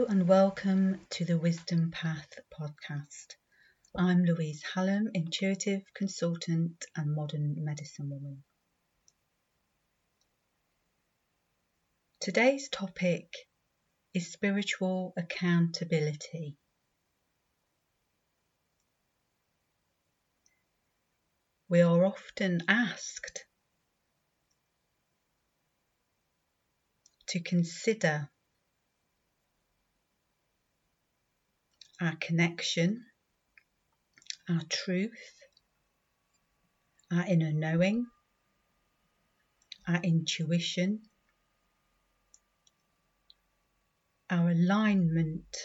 Hello and welcome to the Wisdom Path podcast. I'm Louise Hallam, intuitive consultant and modern medicine woman. Today's topic is spiritual accountability. We are often asked to consider our connection, our truth, our inner knowing, our intuition, our alignment.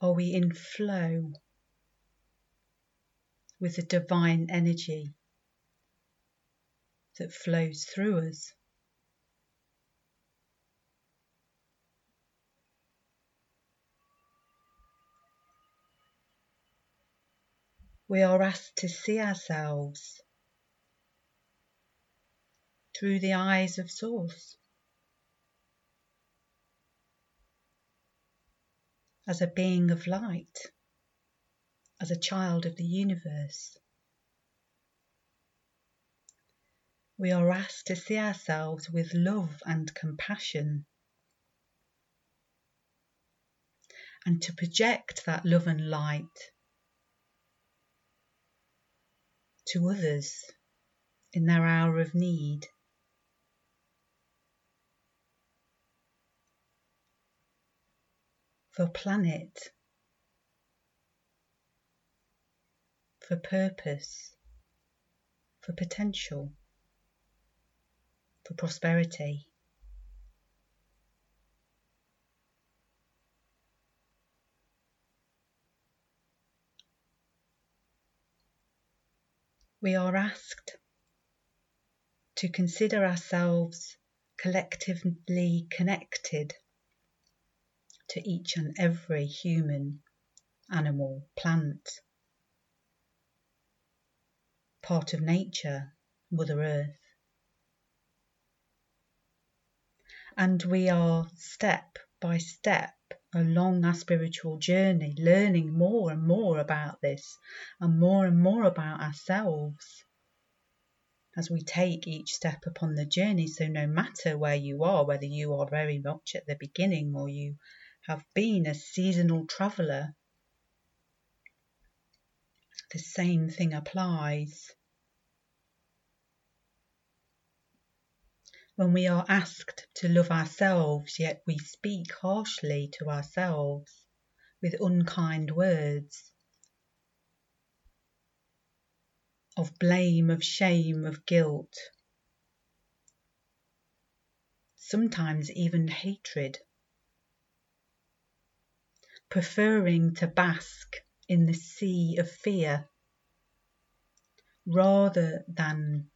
Are we in flow with the divine energy that flows through us? We are asked to see ourselves through the eyes of Source. As a being of light, as a child of the universe. We are asked to see ourselves with love and compassion and to project that love and light to others in their hour of need. For planet, for purpose, for potential, for prosperity. We are asked to consider ourselves collectively connected to each and every human, animal, plant, part of nature, Mother Earth. And we are step by step along our spiritual journey, learning more and more about this and more and more about ourselves as we take each step upon the journey. So, no matter where you are, whether you are very much at the beginning or you have been a seasonal traveller, the same thing applies. When we are asked to love ourselves, yet we speak harshly to ourselves with unkind words of blame, of shame, of guilt, sometimes even hatred, preferring to bask in the sea of fear rather than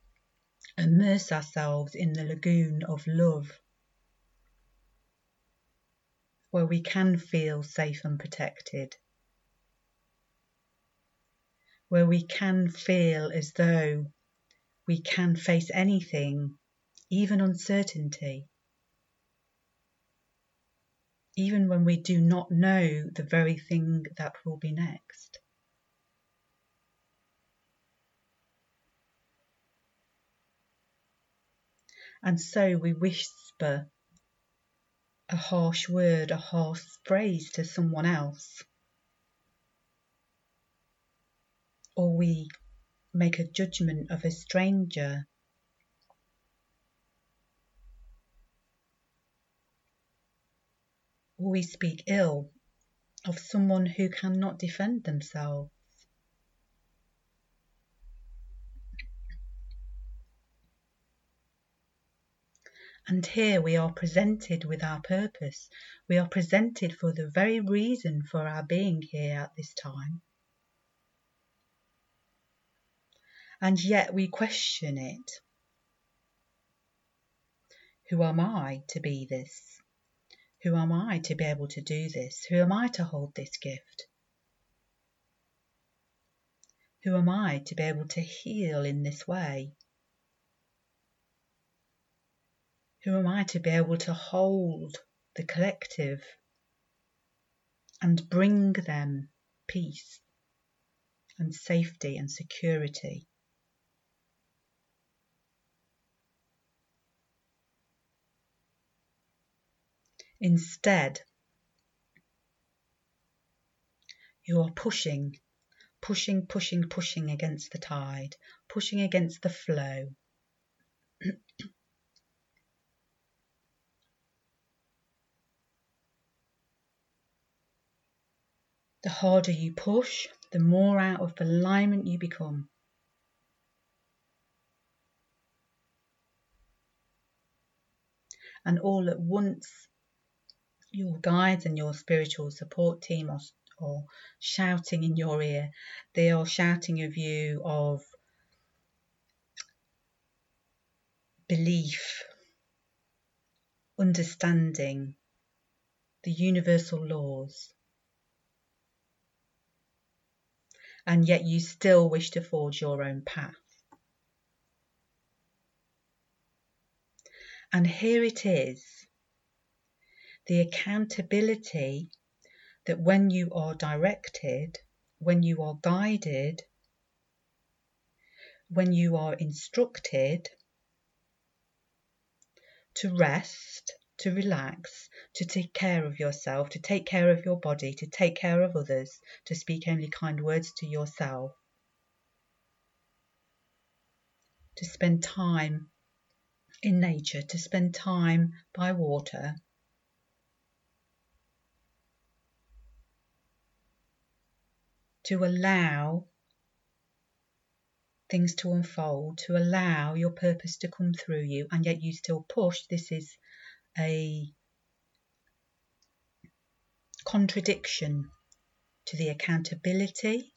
immerse ourselves in the lagoon of love, where we can feel safe and protected, where we can feel as though we can face anything, even uncertainty. Even when we do not know the very thing that will be next. And so we whisper a harsh word, a harsh phrase to someone else. Or we make a judgment of a stranger. Or we speak ill of someone who cannot defend themselves. And here we are presented with our purpose. We are presented for the very reason for our being here at this time. And yet we question it. Who am I to be this? Who am I to be able to do this? Who am I to hold this gift? Who am I to be able to heal in this way? Who am I to be able to hold the collective and bring them peace and safety and security? Instead, you are pushing, pushing, pushing, pushing against the tide, pushing against the flow. The harder you push, the more out of alignment you become. And all at once, your guides and your spiritual support team are, are shouting in your ear. They are shouting of you of belief, understanding the universal laws. And yet you still wish to forge your own path. And here it is the accountability that when you are directed, when you are guided, when you are instructed to rest, to relax, to take care of yourself, to take care of your body, to take care of others, to speak only kind words to yourself, to spend time in nature, to spend time by water, to allow things to unfold, to allow your purpose to come through you, and yet you still push. This is a contradiction to the accountability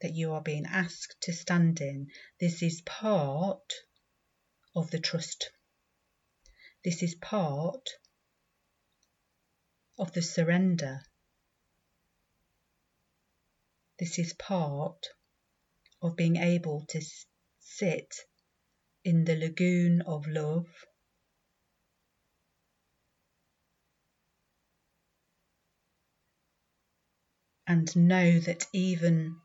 that you are being asked to stand in. This is part of the trust. This is part of the surrender this is part of being able to sit in the lagoon of love. And know that even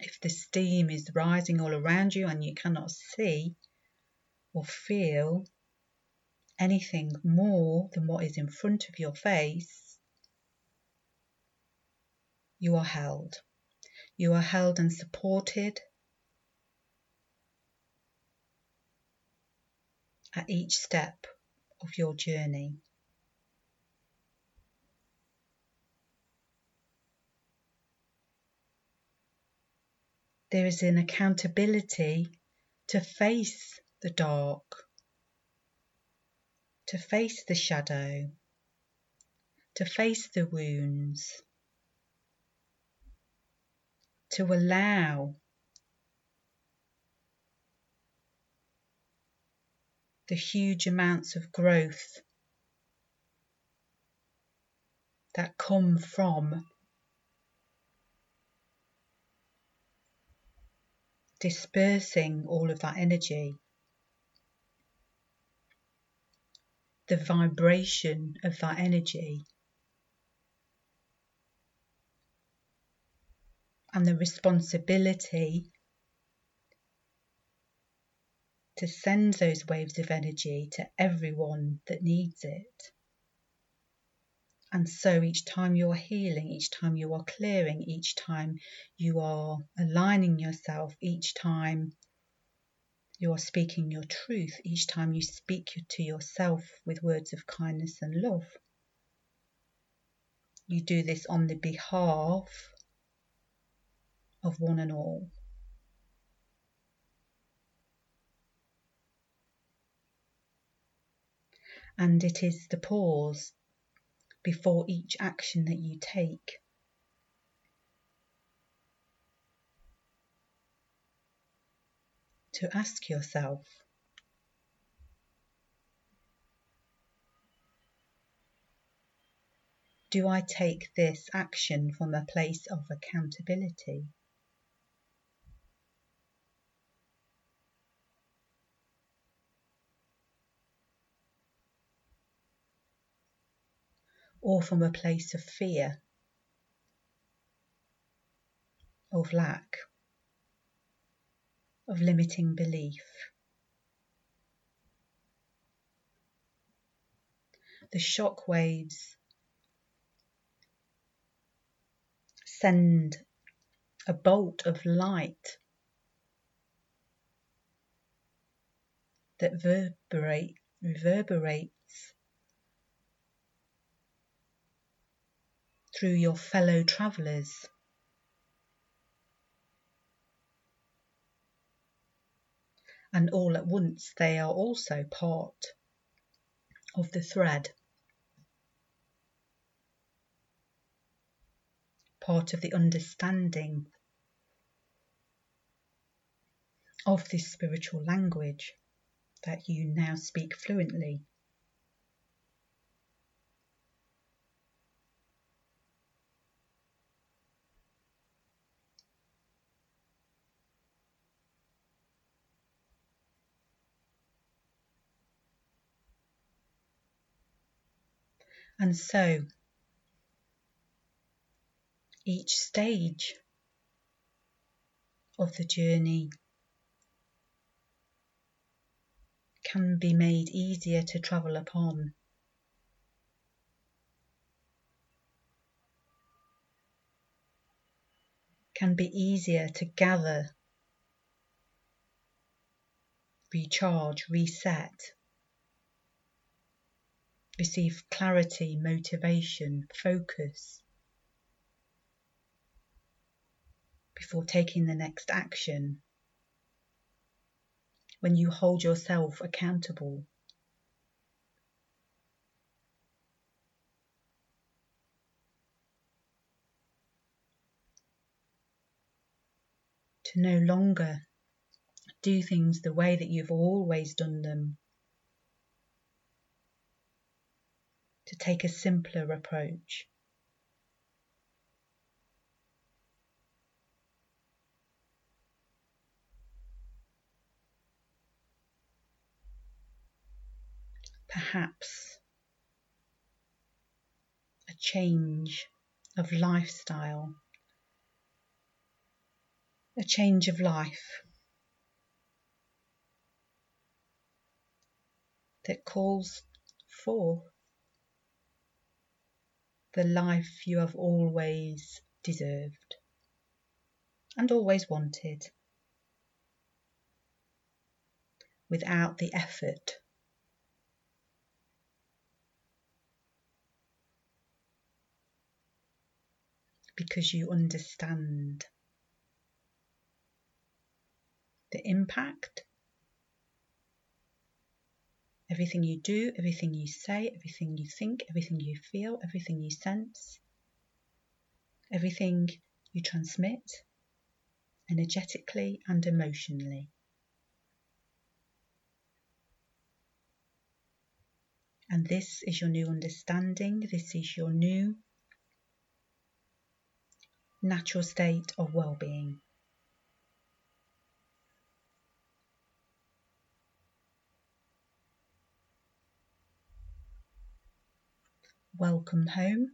if the steam is rising all around you and you cannot see or feel anything more than what is in front of your face, you are held. You are held and supported at each step of your journey. There is an accountability to face the dark, to face the shadow, to face the wounds, to allow the huge amounts of growth that come from dispersing all of that energy. The vibration of that energy and the responsibility to send those waves of energy to everyone that needs it. And so each time you're healing, each time you are clearing, each time you are aligning yourself, each time you are speaking your truth, each time you speak to yourself with words of kindness and love. You do this on the behalf of one and all. And it is the pause before each action that you take. To ask yourself, do I take this action from a place of accountability? Or from a place of fear, of lack, of limiting belief. The shock waves send a bolt of light that reverberate, reverberates through your fellow travellers. And all at once, they are also part of the thread, part of the understanding of this spiritual language that you now speak fluently. And so, each stage of the journey can be made easier to travel upon. Can be easier to gather, recharge, reset, receive clarity, motivation, focus before taking the next action when you hold yourself accountable. To no longer do things the way that you've always done them. To take a simpler approach. perhaps a change of lifestyle, a change of life that calls for the life you have always deserved and always wanted without the effort because you understand the impact. Everything you do, everything you say, everything you think, everything you feel, everything you sense, everything you transmit energetically and emotionally. And this is your new understanding, this is your new natural state of well-being. Welcome home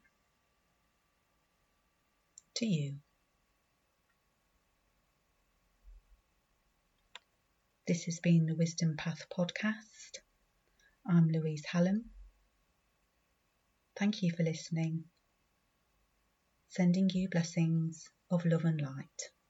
to you. This has been the Wisdom Path podcast. I'm Louise Hallam. Thank you for listening sending you blessings of love and light.